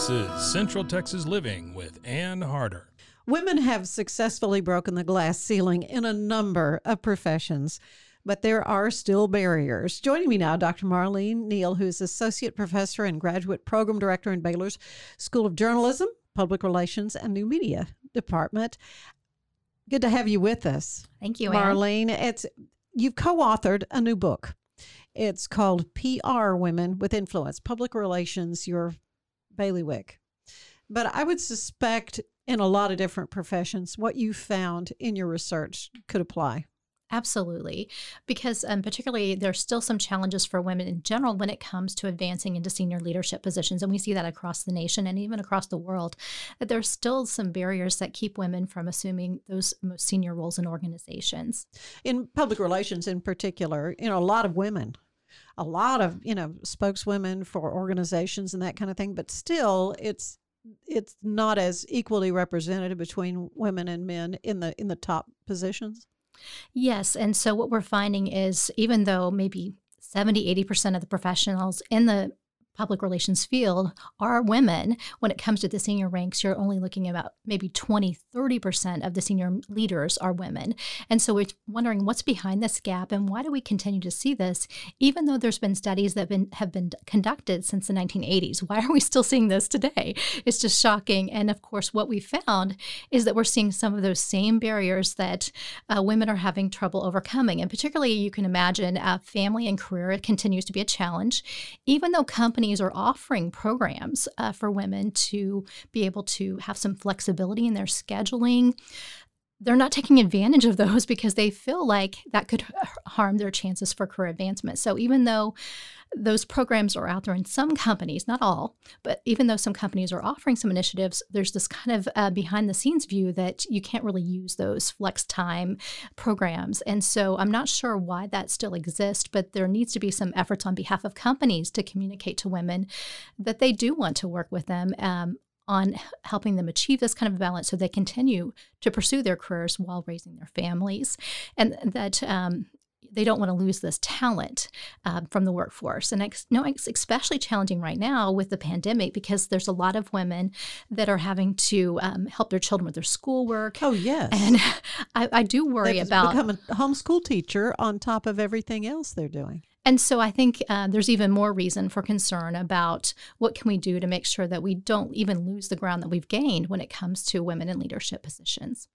This is Central Texas Living with Ann Harder. Women have successfully broken the glass ceiling in a number of professions, but there are still barriers. Joining me now, Dr. Marlene Neill, who is Associate Professor and Graduate Program Director in Baylor's School of Journalism, Public Relations, and New Media Department. Good to have you with us. Thank you, Ann. Marlene. It's you've co-authored a new book. It's called PR Women with Influence, Public Relations, Your bailiwick. But I would suspect in a lot of different professions, what you found in your research could apply. Absolutely. Because, um, particularly, there's still some challenges for women in general when it comes to advancing into senior leadership positions. And we see that across the nation and even across the world, that there's still some barriers that keep women from assuming those most senior roles in organizations. In public relations, in particular, you know, a lot of women a lot of you know spokeswomen for organizations and that kind of thing but still it's it's not as equally represented between women and men in the in the top positions? Yes and so what we're finding is even though maybe 70 80% of the professionals in the public relations field are women. When it comes to the senior ranks, you're only looking about maybe 20, 30% of the senior leaders are women. And so we're wondering what's behind this gap and why do we continue to see this, even though there's been studies that have been, have been conducted since the 1980s? Why are we still seeing this today? It's just shocking. And of course, what we found is that we're seeing some of those same barriers that uh, women are having trouble overcoming. And particularly, you can imagine uh, family and career continues to be a challenge, even though companies companies are offering programs uh, for women to be able to have some flexibility in their scheduling. They're not taking advantage of those because they feel like that could harm their chances for career advancement. So, even though those programs are out there in some companies, not all, but even though some companies are offering some initiatives, there's this kind of uh, behind the scenes view that you can't really use those flex time programs. And so I'm not sure why that still exists, but there needs to be some efforts on behalf of companies to communicate to women that they do want to work with them. Um, on helping them achieve this kind of balance so they continue to pursue their careers while raising their families. And that um, they don't want to lose this talent uh, from the workforce. And ex- no, it's especially challenging right now with the pandemic because there's a lot of women that are having to um, help their children with their schoolwork. Oh yes, and I, I do worry They've about become a homeschool teacher on top of everything else they're doing. And so I think uh, there's even more reason for concern about what can we do to make sure that we don't even lose the ground that we've gained when it comes to women in leadership positions.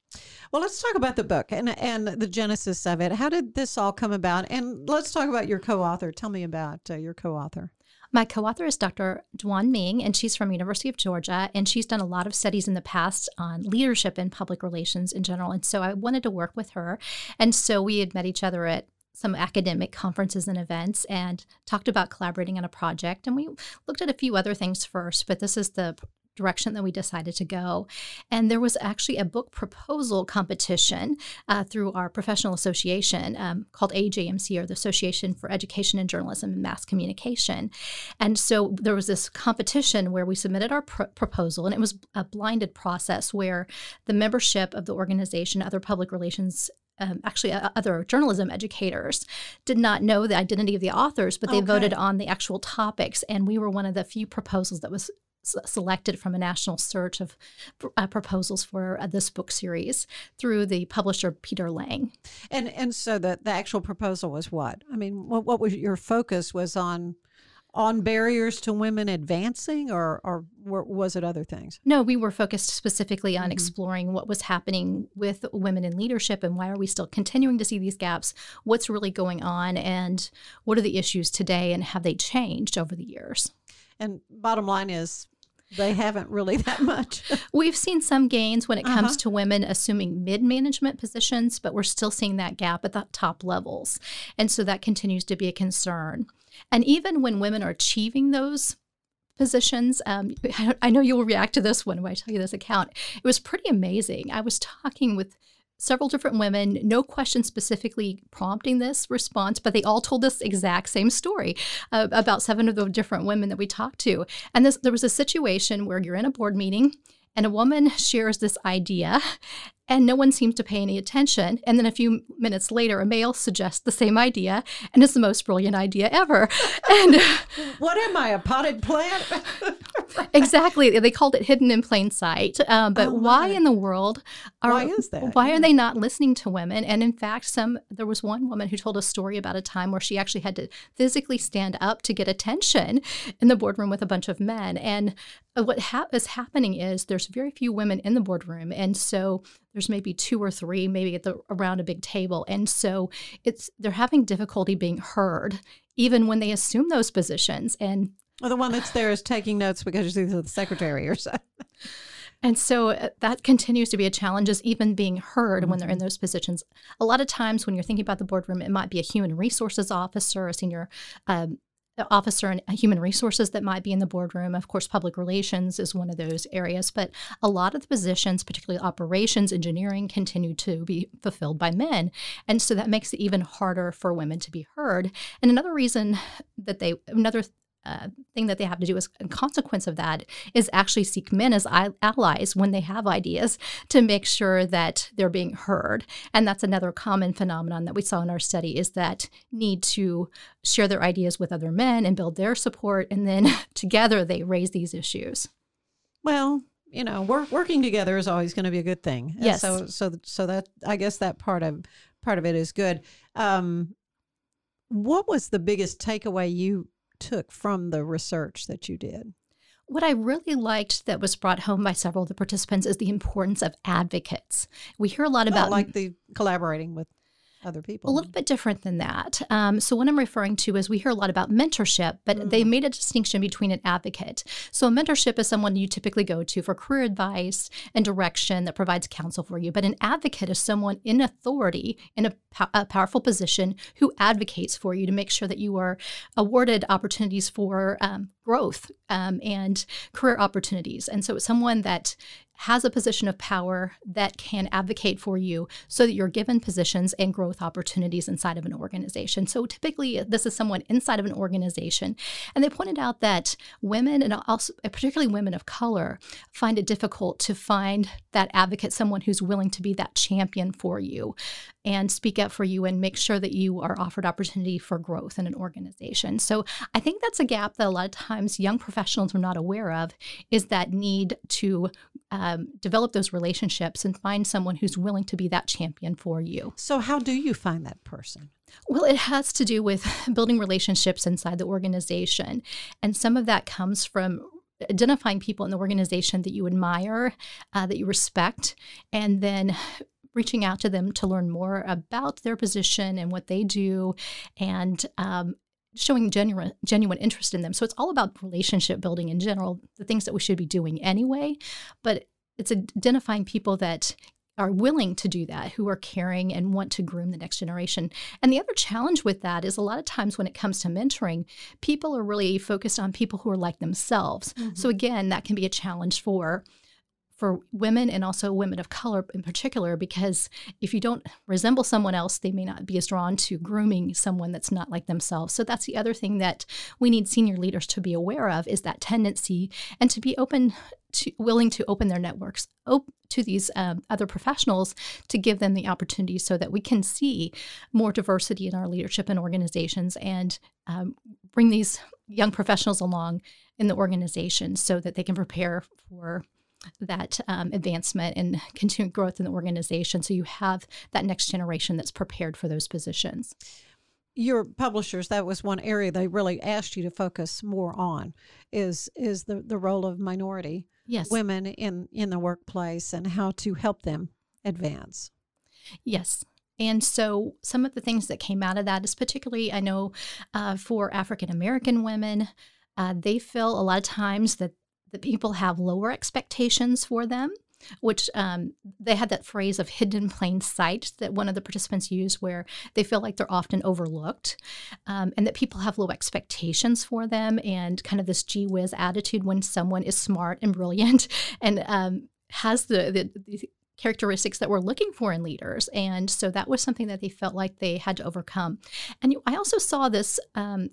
Well, let's talk about the book and and the genesis of it. How did this all come about? And let's talk about your co-author. Tell me about uh, your co-author. My co-author is Dr. Juan Meng, and she's from University of Georgia, and she's done a lot of studies in the past on leadership and public relations in general. And so I wanted to work with her, and so we had met each other at some academic conferences and events and talked about collaborating on a project. And we looked at a few other things first, but this is the direction that we decided to go. And there was actually a book proposal competition uh, through our professional association um, called AEJMC, or the Association for Education in Journalism and Mass Communication. And so there was this competition where we submitted our pr- proposal, and it was a blinded process where the membership of the organization, other public relations um, actually uh, other journalism educators did not know the identity of the authors, but they okay. voted on the actual topics. And we were one of the few proposals that was s- selected from a national search of uh, proposals for uh, this book series through the publisher Peter Lang. And and so the the actual proposal was what? I mean, what what was your focus was on on barriers to women advancing, or or was it other things? No, we were focused specifically on Mm-hmm. exploring what was happening with women in leadership and why are we still continuing to see these gaps? What's really going on, and what are the issues today, and have they changed over the years? And bottom line is, they haven't really that much. We've seen some gains when it comes Uh-huh. to women assuming mid management positions, but we're still seeing that gap at the top levels. And so that continues to be a concern. And even when women are achieving those positions, um, I, I know you will react to this one when I tell you this account. It was pretty amazing. I was talking with several different women, no question specifically prompting this response, but they all told this exact same story uh, about seven of the different women that we talked to. And this, there was a situation where you're in a board meeting and a woman shares this idea and no one seems to pay any attention. And then a few minutes later, a male suggests the same idea, and it's the most brilliant idea ever. And what am I, a potted plant? exactly, they called it hidden in plain sight. Um, but Oh, why in the world are Why is that? Why are they not listening to women? And in fact, some there was one woman who told a story about a time where she actually had to physically stand up to get attention in the boardroom with a bunch of men. And uh, what ha- is happening is there's very few women in the boardroom, and so there's maybe two or three, maybe at the around a big table, and so it's they're having difficulty being heard, even when they assume those positions. And Well, the one that's there is taking notes because she's the secretary or something. And so uh, that continues to be a challenge, is even being heard when they're in those positions. A lot of times, when you're thinking about the boardroom, it might be a human resources officer, a senior um, officer in human resources that might be in the boardroom. Of course, public relations is one of those areas, but a lot of the positions, particularly operations, engineering, continue to be fulfilled by men. And so that makes it even harder for women to be heard. And another reason that they, another uh, thing that they have to do as a consequence of that is actually seek men as i- allies when they have ideas to make sure that they're being heard and that's another common phenomenon that we saw in our study is that need to share their ideas with other men and build their support and then together they raise these issues Well, you know, work, working together is always going to be a good thing. And Yes. So, so, so that I guess that part of part of it is good. Um, what was the biggest takeaway you took from the research that you did? What I really liked that was brought home by several of the participants is the importance of advocates. We hear a lot About about like the collaborating with other people. A little bit different than that. Um, so, what I'm referring to is we hear a lot about mentorship, but they made a distinction between an advocate. So, a mentorship is someone you typically go to for career advice and direction that provides counsel for you. But an advocate is someone in authority, in a, pow- a powerful position, who advocates for you to make sure that you are awarded opportunities for um, growth um, and career opportunities. And so, it's someone that has a position of power that can advocate for you so that you're given positions and growth opportunities inside of an organization. So typically this is someone inside of an organization and they pointed out that women and also particularly women of color find it difficult to find that advocate someone who's willing to be that champion for you and speak up for you and make sure that you are offered opportunity for growth in an organization. So I think that's a gap that a lot of times young professionals are not aware of is that need to um, develop those relationships and find someone who's willing to be that champion for you. so, how do you find that person? Well, it has to do with building relationships inside the organization. And some of that comes from identifying people in the organization that you admire, uh, that you respect, and then reaching out to them to learn more about their position and what they do and um, showing genuine genuine interest in them. So it's all about relationship building in general, the things that we should be doing anyway, but it's identifying people that are willing to do that, who are caring and want to groom the next generation. And the other challenge with that is a lot of times when it comes to mentoring, people are really focused on people who are like themselves. Mm-hmm. So again, that can be a challenge for for women and also women of color in particular because if you don't resemble someone else they may not be as drawn to grooming someone that's not like themselves. So that's the other thing that we need senior leaders to be aware of is that tendency and to be open to willing to open their networks op- to these um, other professionals to give them the opportunity so that we can see more diversity in our leadership and organizations and um, bring these young professionals along in the organization so that they can prepare for that um, advancement and continued growth in the organization. So you have that next generation that's prepared for those positions. Your publishers, that was one area they really asked you to focus more on, is is the, the role of minority yes. women in, in the workplace and how to help them advance. Yes. And so, some of the things that came out of that is particularly, I know uh, for African American women, uh, they feel a lot of times that that people have lower expectations for them which um, they had that phrase of hidden plain sight that one of the participants used where they feel like they're often overlooked um, and that people have low expectations for them and kind of this gee whiz attitude when someone is smart and brilliant and um, has the, the, the characteristics that we're looking for in leaders. And so that was something that they felt like they had to overcome. And I also saw this um,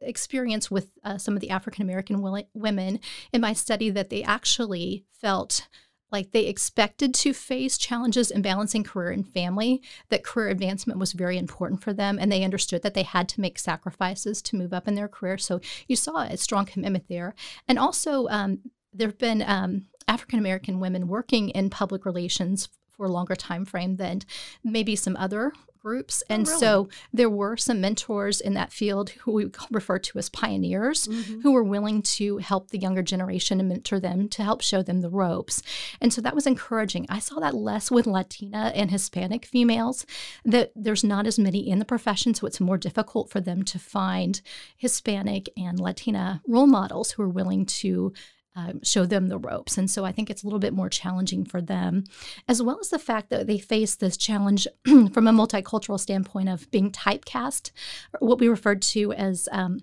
experience with uh, some of the African American women in my study that they actually felt like they expected to face challenges in balancing career and family, that career advancement was very important for them, and they understood that they had to make sacrifices to move up in their career. So you saw a strong commitment there. And also, um, there have been um, African American women working in public relations for a longer time frame than maybe some other groups. Oh, and oh, really? so there were some mentors in that field who we refer to as pioneers mm-hmm. who were willing to help the younger generation and mentor them to help show them the ropes. And so that was encouraging. I saw that less with Latina and Hispanic females, that there's not as many in the profession, so it's more difficult for them to find Hispanic and Latina role models who are willing to um, show them the ropes. And so I think it's a little bit more challenging for them, as well as the fact that they face this challenge from a multicultural standpoint of being typecast, what we referred to as. Um,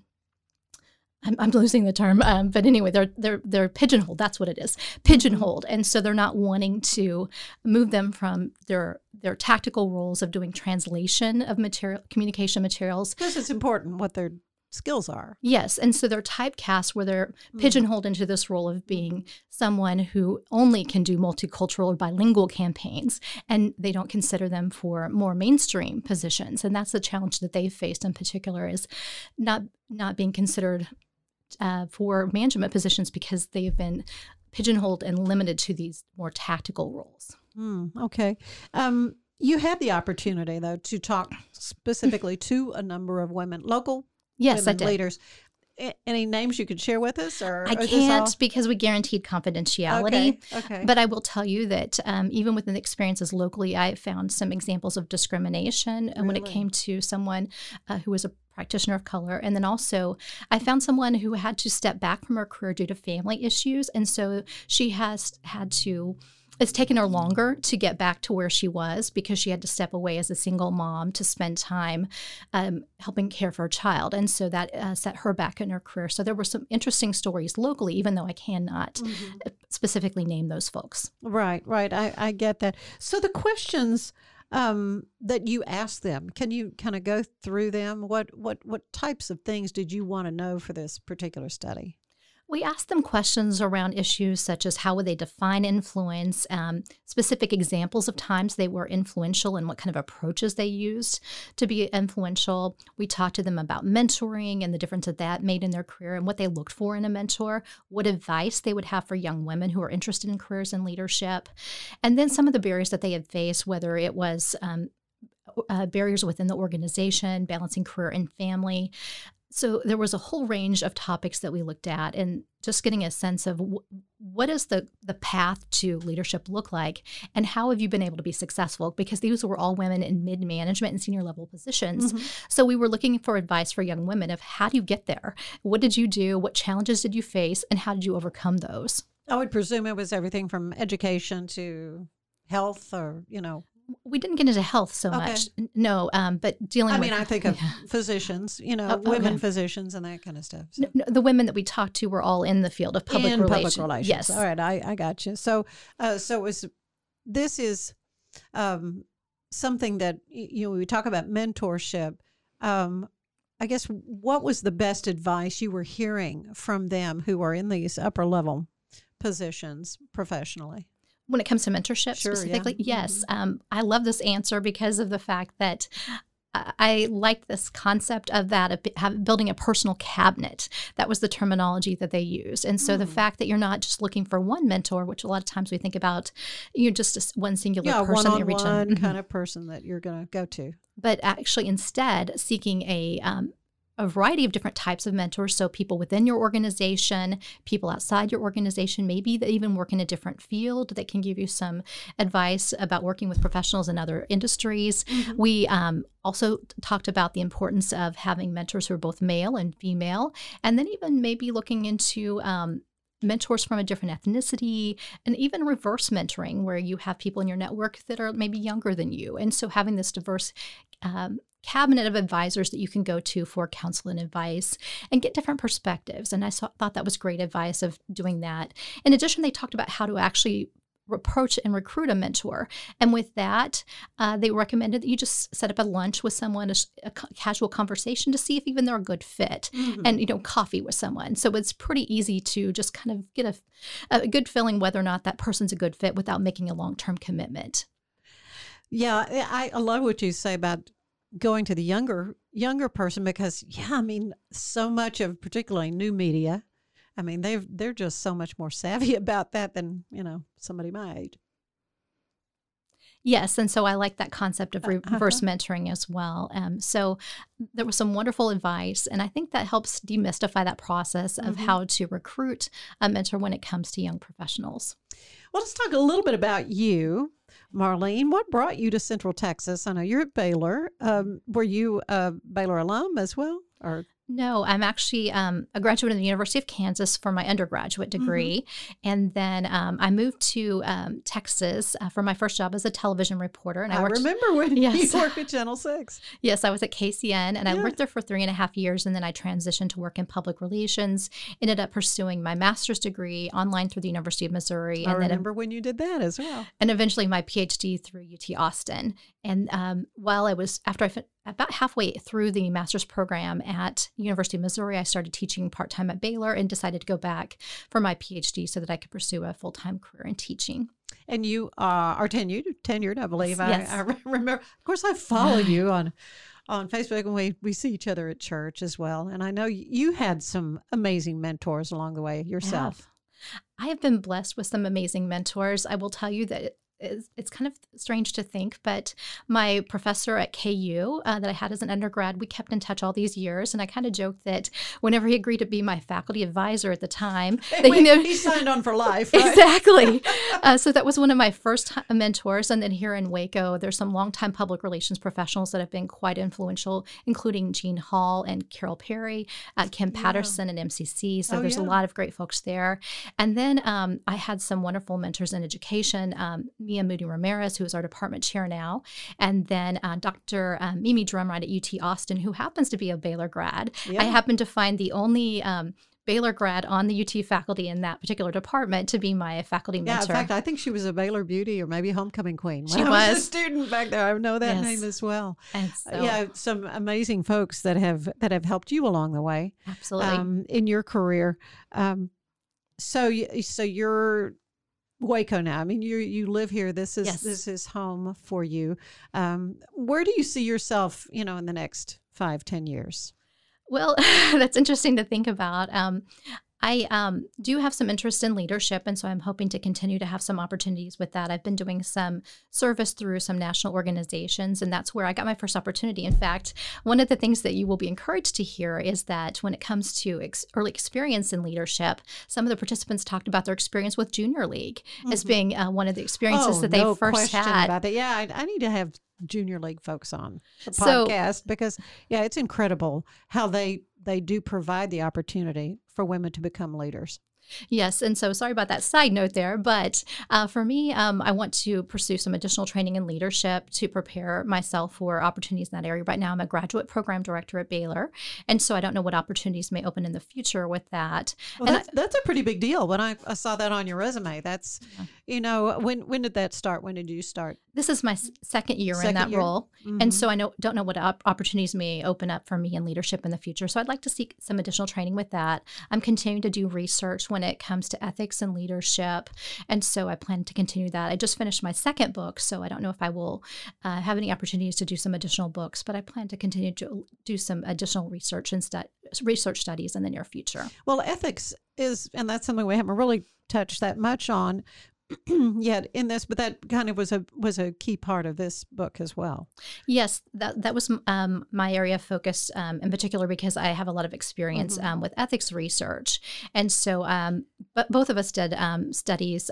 I'm, I'm, losing the term, um, but anyway, they're they're they're pigeonholed. That's what it is, pigeonholed, and so they're not wanting to move them from their their tactical roles of doing translation of material communication materials because it's important what they're skills are. Yes. And so they're typecast where they're mm. pigeonholed into this role of being someone who only can do multicultural or bilingual campaigns, and they don't consider them for more mainstream positions. And that's the challenge that they've faced in particular is not not being considered uh, for management positions because they've been pigeonholed and limited to these more tactical roles. Mm, okay. Um, you had the opportunity, though, to talk specifically to a number of women, local Yes, I did. leaders. Any names you could share with us, or I can't because we guaranteed confidentiality. Okay. okay. But I will tell you that um, even within the experiences locally, I found some examples of discrimination really? when it came to someone uh, who was a practitioner of color. And then also, I found someone who had to step back from her career due to family issues. And so she has had to it's taken her longer to get back to where she was because she had to step away as a single mom to spend time um, helping care for her child. And so that uh, set her back in her career. So there were some interesting stories locally, even though I cannot mm-hmm. specifically name those folks. Right, right. I, I get that. So the questions um, that you asked them, can you kind of go through them? What, what, what types of things did you want to know for this particular study? We asked them questions around issues such as how would they define influence, um, specific examples of times they were influential and what kind of approaches they used to be influential. We talked to them about mentoring and the difference that that made in their career and what they looked for in a mentor, what advice they would have for young women who are interested in careers and leadership, and then some of the barriers that they had faced, whether it was um, uh, barriers within the organization, balancing career and family, so there was a whole range of topics that we looked at and just getting a sense of w- what does the the path to leadership look like and how have you been able to be successful? Because these were all women in mid management and senior level positions. Mm-hmm. so we were looking for advice for young women of how do you get there? What did you do? What challenges did you face? And how did you overcome those? I would presume it was everything from education to health or you know we didn't get into health so okay. much. No, um, but dealing. With. I mean, I think of yeah. physicians, you know, oh, women okay. physicians and that kind of stuff. So. No, no, the women that we talked to were all in the field of public in relations. Public relations. Yes. All right, I, I got you. So, uh, so it was. This is um, something that you know we talk about mentorship. Um, I guess what was the best advice you were hearing from them who are in these upper level positions professionally? When it comes to mentorship sure, specifically, yeah. yes. Mm-hmm. Um, I love this answer because of the fact that I like this concept of that of building a personal cabinet. That was the terminology that they used, and so mm. the fact that you're not just looking for one mentor, which a lot of times we think about, you know, just a, one singular yeah, person one that reach one kind of person that you're going to go to. But actually, instead, seeking a um, a variety of different types of mentors. So, people within your organization, people outside your organization, maybe that even work in a different field that can give you some advice about working with professionals in other industries. Mm-hmm. We um, also talked about the importance of having mentors who are both male and female, and then even maybe looking into um, mentors from a different ethnicity and even reverse mentoring where you have people in your network that are maybe younger than you and so having this diverse um, cabinet of advisors that you can go to for counsel and advice and get different perspectives. And I saw, thought that was great advice of doing that. In addition, they talked about how to actually approach and recruit a mentor. And with that, uh, they recommended that you just set up a lunch with someone, a, a casual conversation to see if even they're a good fit, mm-hmm. and you know, coffee with someone. So it's pretty easy to just kind of get a, a good feeling whether or not that person's a good fit without making a long term commitment. Yeah, I, I love what you say about going to the younger younger person because yeah, I mean, so much of particularly new media, I mean, they've they're just so much more savvy about that than you know somebody my age. Yes, and so I like that concept of uh-huh. reverse uh-huh. mentoring as well. Um, so there was some wonderful advice, and I think that helps demystify that process of mm-hmm. how to recruit a mentor when it comes to young professionals. Well, let's talk a little bit about you. Marlene, what brought you to Central Texas? I know you're at Baylor. Um, were you a Baylor alum as well? Or no, I'm actually um, a graduate of the University of Kansas for my undergraduate mm-hmm. degree. Mm-hmm. And then um, I moved to um, Texas uh, for my first job as a television reporter. And I, I worked, remember when yes. you worked at Channel 6. yes, I was at KCEN and yeah. I worked there for three and a half years. And then I transitioned to work in public relations, ended up pursuing my master's degree online through the University of Missouri. I and remember then, when you did that as well. And eventually my PhD through UT Austin. And um, while I was, after I about halfway through the master's program at University of Missouri, I started teaching part time at Baylor and decided to go back for my PhD so that I could pursue a full time career in teaching. And you uh, are tenured, tenured, I believe. Yes. I, I remember. Of course, I follow you on on Facebook, and we we see each other at church as well. And I know you had some amazing mentors along the way yourself. I have been blessed with some amazing mentors. I will tell you that it's, it's kind of strange to think, but my professor at KU uh, that I had as an undergrad, we kept in touch all these years, and I kind of joked that whenever he agreed to be my faculty advisor at the time, that, Wait, you know, he signed on for life. Right? Exactly. uh, so that was one of my first mentors, and then here in Waco, there's some longtime public relations professionals that have been quite influential, including Gene Hall and Carol Perry, uh, Kim Patterson, and MCC. So oh, there's yeah. a lot of great folks there, and then um, I had some wonderful mentors in education. Um, Mia Moody Ramirez, who is our department chair now, and then uh, Dr. Um, Mimi Drumwright at UT Austin, who happens to be a Baylor grad. Yeah. I happen to find the only um, Baylor grad on the UT faculty in that particular department to be my faculty mentor. Yeah, in fact, I think she was a Baylor beauty or maybe homecoming queen. When she I was. was a student back there. I know that yes. name as well. So, yeah, some amazing folks that have that have helped you along the way. Absolutely. Um, in your career. Um, so, so you're Waco now. I mean, you you live here. This is yes. this is home for you. Um, where do you see yourself? You know, in the next five, ten years. Well, that's interesting to think about. Um, I um, do have some interest in leadership, and so I'm hoping to continue to have some opportunities with that. I've been doing some service through some national organizations, and that's where I got my first opportunity. In fact, one of the things that you will be encouraged to hear is that when it comes to ex- early experience in leadership, some of the participants talked about their experience with Junior League mm-hmm. as being uh, one of the experiences oh, that they no first had. About that. Yeah, I, I need to have junior league folks on the podcast so, because yeah it's incredible how they they do provide the opportunity for women to become leaders. Yes, and so sorry about that side note there, but uh, for me, um, I want to pursue some additional training in leadership to prepare myself for opportunities in that area. Right now, I'm a graduate program director at Baylor, and so I don't know what opportunities may open in the future with that. Well, that's, I, that's, a pretty big deal. When I, I, saw that on your resume, that's yeah. You know, when when did that start? When did you start? This is my second year Second in that year? role, Mhm. and so I know don't know what op- opportunities may open up for me in leadership in the future. So I'd like to seek some additional training with that. I'm continuing to do research when it comes to ethics and leadership, and so I plan to continue that. I just finished my second book, so I don't know if I will uh, have any opportunities to do some additional books, but I plan to continue to do some additional research and stu- research studies in the near future. Well, ethics is, and that's something we haven't really touched that much on yet in this, but that kind of was a was a key part of this book as well. Yes, that that was um, my area of focus um, in particular because I have a lot of experience Mhm. um, with ethics research, and so um, but both of us did um, studies.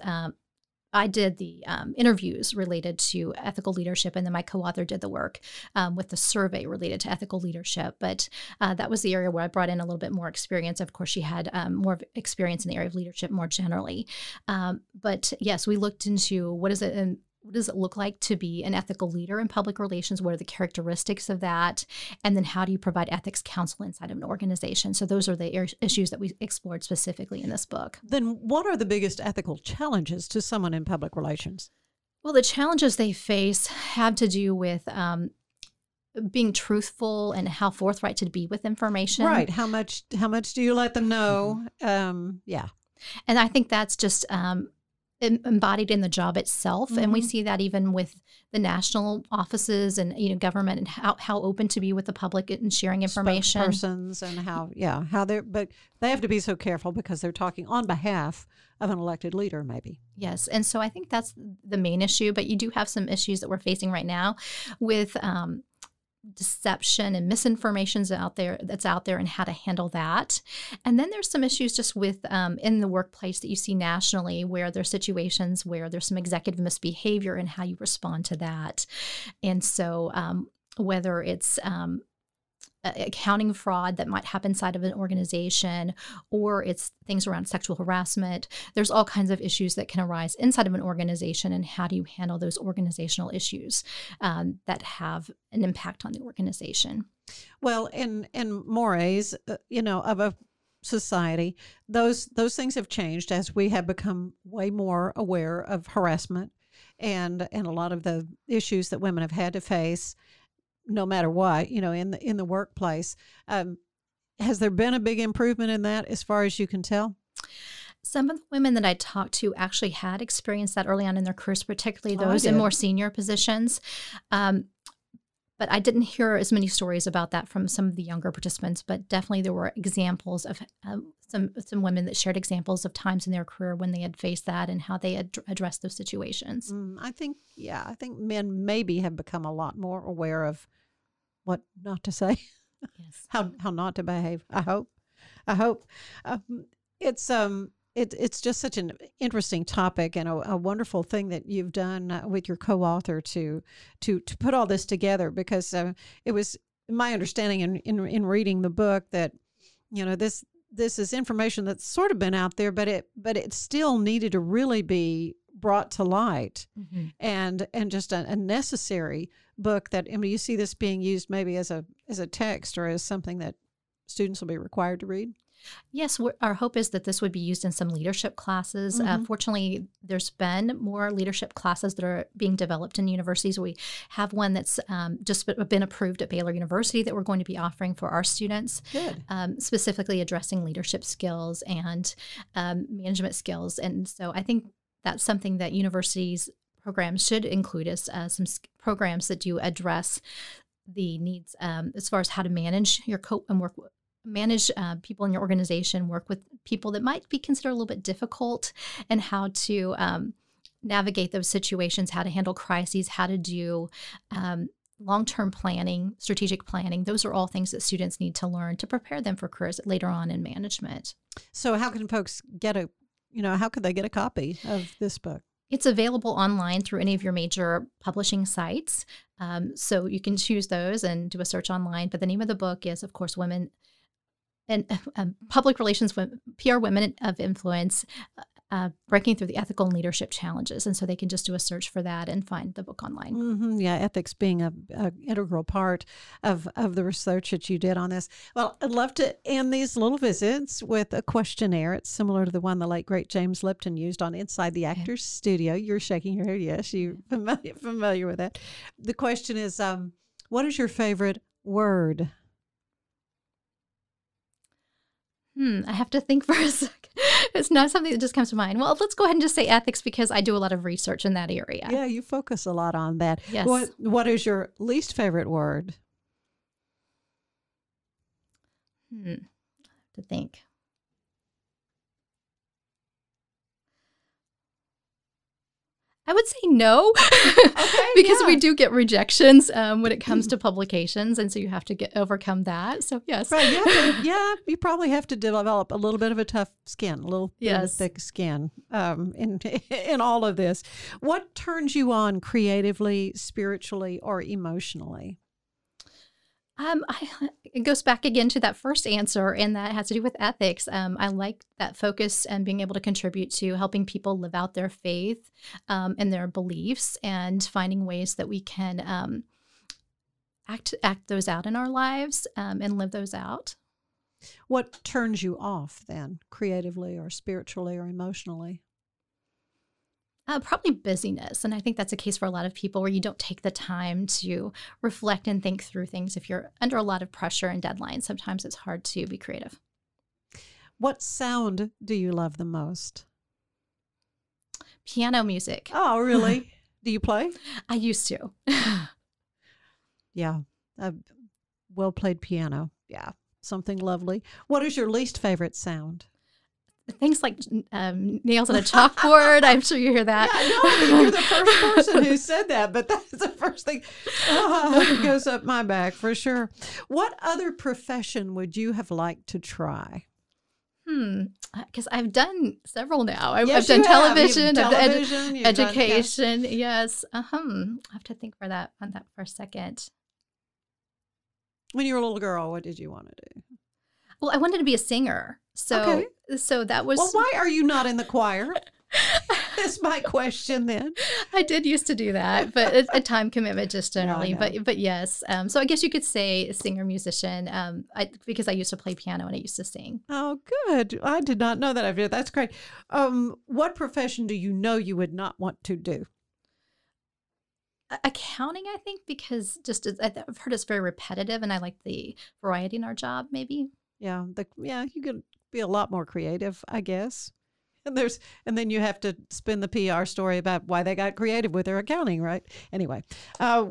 I did the um, interviews related to ethical leadership, and then my co-author did the work um, with the survey related to ethical leadership. But uh, that was the area where I brought in a little bit more experience. Of course, she had um, more experience in the area of leadership more generally. Um, but yes, we looked into what is it. Um, what does it look like to be an ethical leader in public relations? What are the characteristics of that? And then how do you provide ethics counsel inside of an organization? So those are the issues that we explored specifically in this book. Then, what are the biggest ethical challenges to someone in public relations? Well, the challenges they face have to do with um, being truthful and how forthright to be with information. Right? How much? How much do you let them know? Um, yeah. And I think that's just um, embodied in the job itself. And we Mhm. see that even with the national offices and you know government and how, how open to be with the public and sharing information. persons and how yeah how they're but they have to be so careful because they're talking on behalf of an elected leader maybe Yes, and so I think that's the main issue. But you do have some issues that we're facing right now with um, deception and misinformation's out there that's out there and how to handle that. And then there's some issues just with um, in the workplace that you see nationally where there's situations where there's some executive misbehavior and how you respond to that. And so um, whether it's um, accounting fraud that might happen inside of an organization or it's things around sexual harassment. There's all kinds of issues that can arise inside of an organization and how do you handle those organizational issues um, that have an impact on the organization? Well in in mores uh, you know of a society those those things have changed as we have become way more aware of harassment and and a lot of the issues that women have had to face no matter what you know in the in the workplace. Um, has there been a big improvement in that as far as you can tell? Some of the women that I talked to actually had experienced that early on in their careers, particularly Oh, those in more senior positions. Um, but I didn't hear as many stories about that from some of the younger participants. But definitely, there were examples of um, some some women that shared examples of times in their career when they had faced that and how they had addressed those situations. Mm, I think, yeah, I think men maybe have become a lot more aware of what not to say, Yes. how how not to behave. I hope, I hope. Um, it's um, it, it's just such an interesting topic and a, a wonderful thing that you've done uh, with your co-author to to to put all this together because uh, it was my understanding in, in in reading the book that you know this this is information that's sort of been out there, but it but it still needed to really be brought to light Mhm. and and just a, a necessary book that I mean you see this being used maybe as a as a text or as something that students will be required to read. Yes, we're, our hope is that this would be used in some leadership classes. Uh, Mhm. fortunately, there's been more leadership classes that are being developed in universities. We have one that's um, just been approved at Baylor University that we're going to be offering for our students, um, specifically addressing leadership skills and um, management skills. And so I think that's something that universities programs should include as uh, some programs that do address the needs um, as far as how to manage your co and work manage uh, people in your organization, work with people that might be considered a little bit difficult, and how to um, navigate those situations, how to handle crises, how to do um, long term planning, strategic planning. Those are all things that students need to learn to prepare them for careers later on in management. So how can folks get a you know how could they get a copy of this book? It's available online through any of your major publishing sites. Um, so you can choose those and do a search online. But the name of the book is, of course, Women and um, Public Relations, PR Women of Influence, uh, uh, breaking through the ethical and leadership challenges. And so they can just do a search for that and find the book online. Mm-hmm. Yeah, ethics being a, a, integral part of, of the research that you did on this. Well, I'd love to end these little visits with a questionnaire. It's similar to the one the late great James Lipton used on Inside the Actors okay. Studio. You're shaking your head. Yes, you're familiar, familiar with that. The question is, um, what is your favorite word? Hmm, I have to think for a second. It's not something that just comes to mind. Well, let's go ahead and just say ethics because I do a lot of research in that area. Yeah, you focus a lot on that. Yes. What What is your least favorite word? Hmm, to think. I would say no, okay, because yeah. we do get rejections um, when it comes to publications, and so you have to get overcome that. So yes, right. Yeah, yeah, you probably have to develop a little bit of a tough skin, a little yes. thick skin um, in in all of this. What turns you on creatively, spiritually, or emotionally? Um, I, it goes back again to that first answer, and that has to do with ethics. Um, I like that focus and being able to contribute to helping people live out their faith um, and their beliefs, and finding ways that we can um, act act those out in our lives um, and live those out. What turns you off then, creatively or spiritually or emotionally? Uh, probably busyness. And I think that's a case for a lot of people where you don't take the time to reflect and think through things. If you're under a lot of pressure and deadlines, sometimes it's hard to be creative. What sound do you love the most? Piano music. Oh, really? do you play? I used to. yeah. Uh, well played piano. Yeah. Something lovely. What is your least favorite sound? Things like um, nails on a chalkboard. I'm sure you hear that. Yeah, no, you're the first person who said that, but that's the first thing oh, goes up my back for sure. What other profession would you have liked to try? Hmm, because I've done several now. I've, yes, I've done television, television ed- education. Done, yeah. Yes. Uh-huh. I have to think for that on that for a second. When you were a little girl, what did you want to do? Well, I wanted to be a singer. So okay. so that was Well, why are you not in the choir? That's my question then. I did used to do that, but it's a time commitment just generally. No, but but yes, um, so I guess you could say singer musician, um, I, because I used to play piano and I used to sing. Oh, good! I did not know that. I did. that's great. Um, what profession do you know you would not want to do? Accounting, I think, because just I've heard it's very repetitive, and I like the variety in our job. Maybe. Yeah, the yeah, you could be a lot more creative, I guess. And there's and then you have to spin the PR story about why they got creative with their accounting, right? Anyway, uh,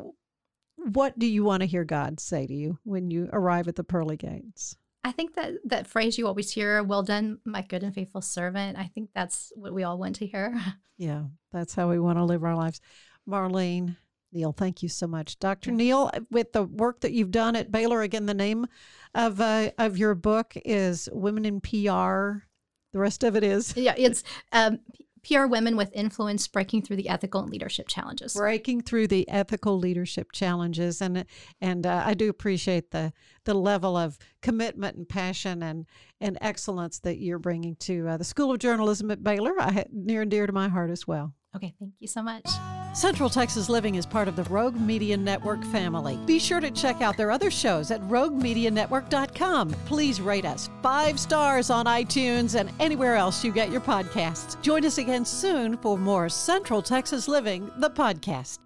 what do you want to hear God say to you when you arrive at the pearly gates? I think that that phrase you always hear, "Well done, my good and faithful servant." I think that's what we all want to hear. Yeah, that's how we want to live our lives. Marlene, Neill, thank you so much. Dr. Neill, with the work that you've done at Baylor, again, the name of uh, of your book is Women in PR. The rest of it is yeah, it's um, PR women with influence breaking through the ethical and leadership challenges. Breaking through the ethical leadership challenges, and and uh, I do appreciate the the level of commitment and passion and and excellence that you're bringing to uh, the School of Journalism at Baylor. I near and dear to my heart as well. Okay, thank you so much. Central Texas Living is part of the Rogue Media Network family. Be sure to check out their other shows at roguemedianetwork.com. Please rate us five stars on iTunes and anywhere else you get your podcasts. Join us again soon for more Central Texas Living, the podcast.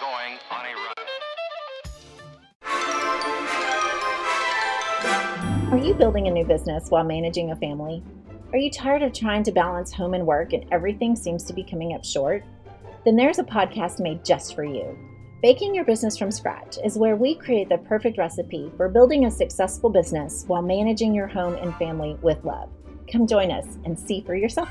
Going on a run. Are you building a new business while managing a family? Are you tired of trying to balance home and work and everything seems to be coming up short? Then there's a podcast made just for you. Baking Your Business from Scratch is where we create the perfect recipe for building a successful business while managing your home and family with love. Come join us and see for yourself.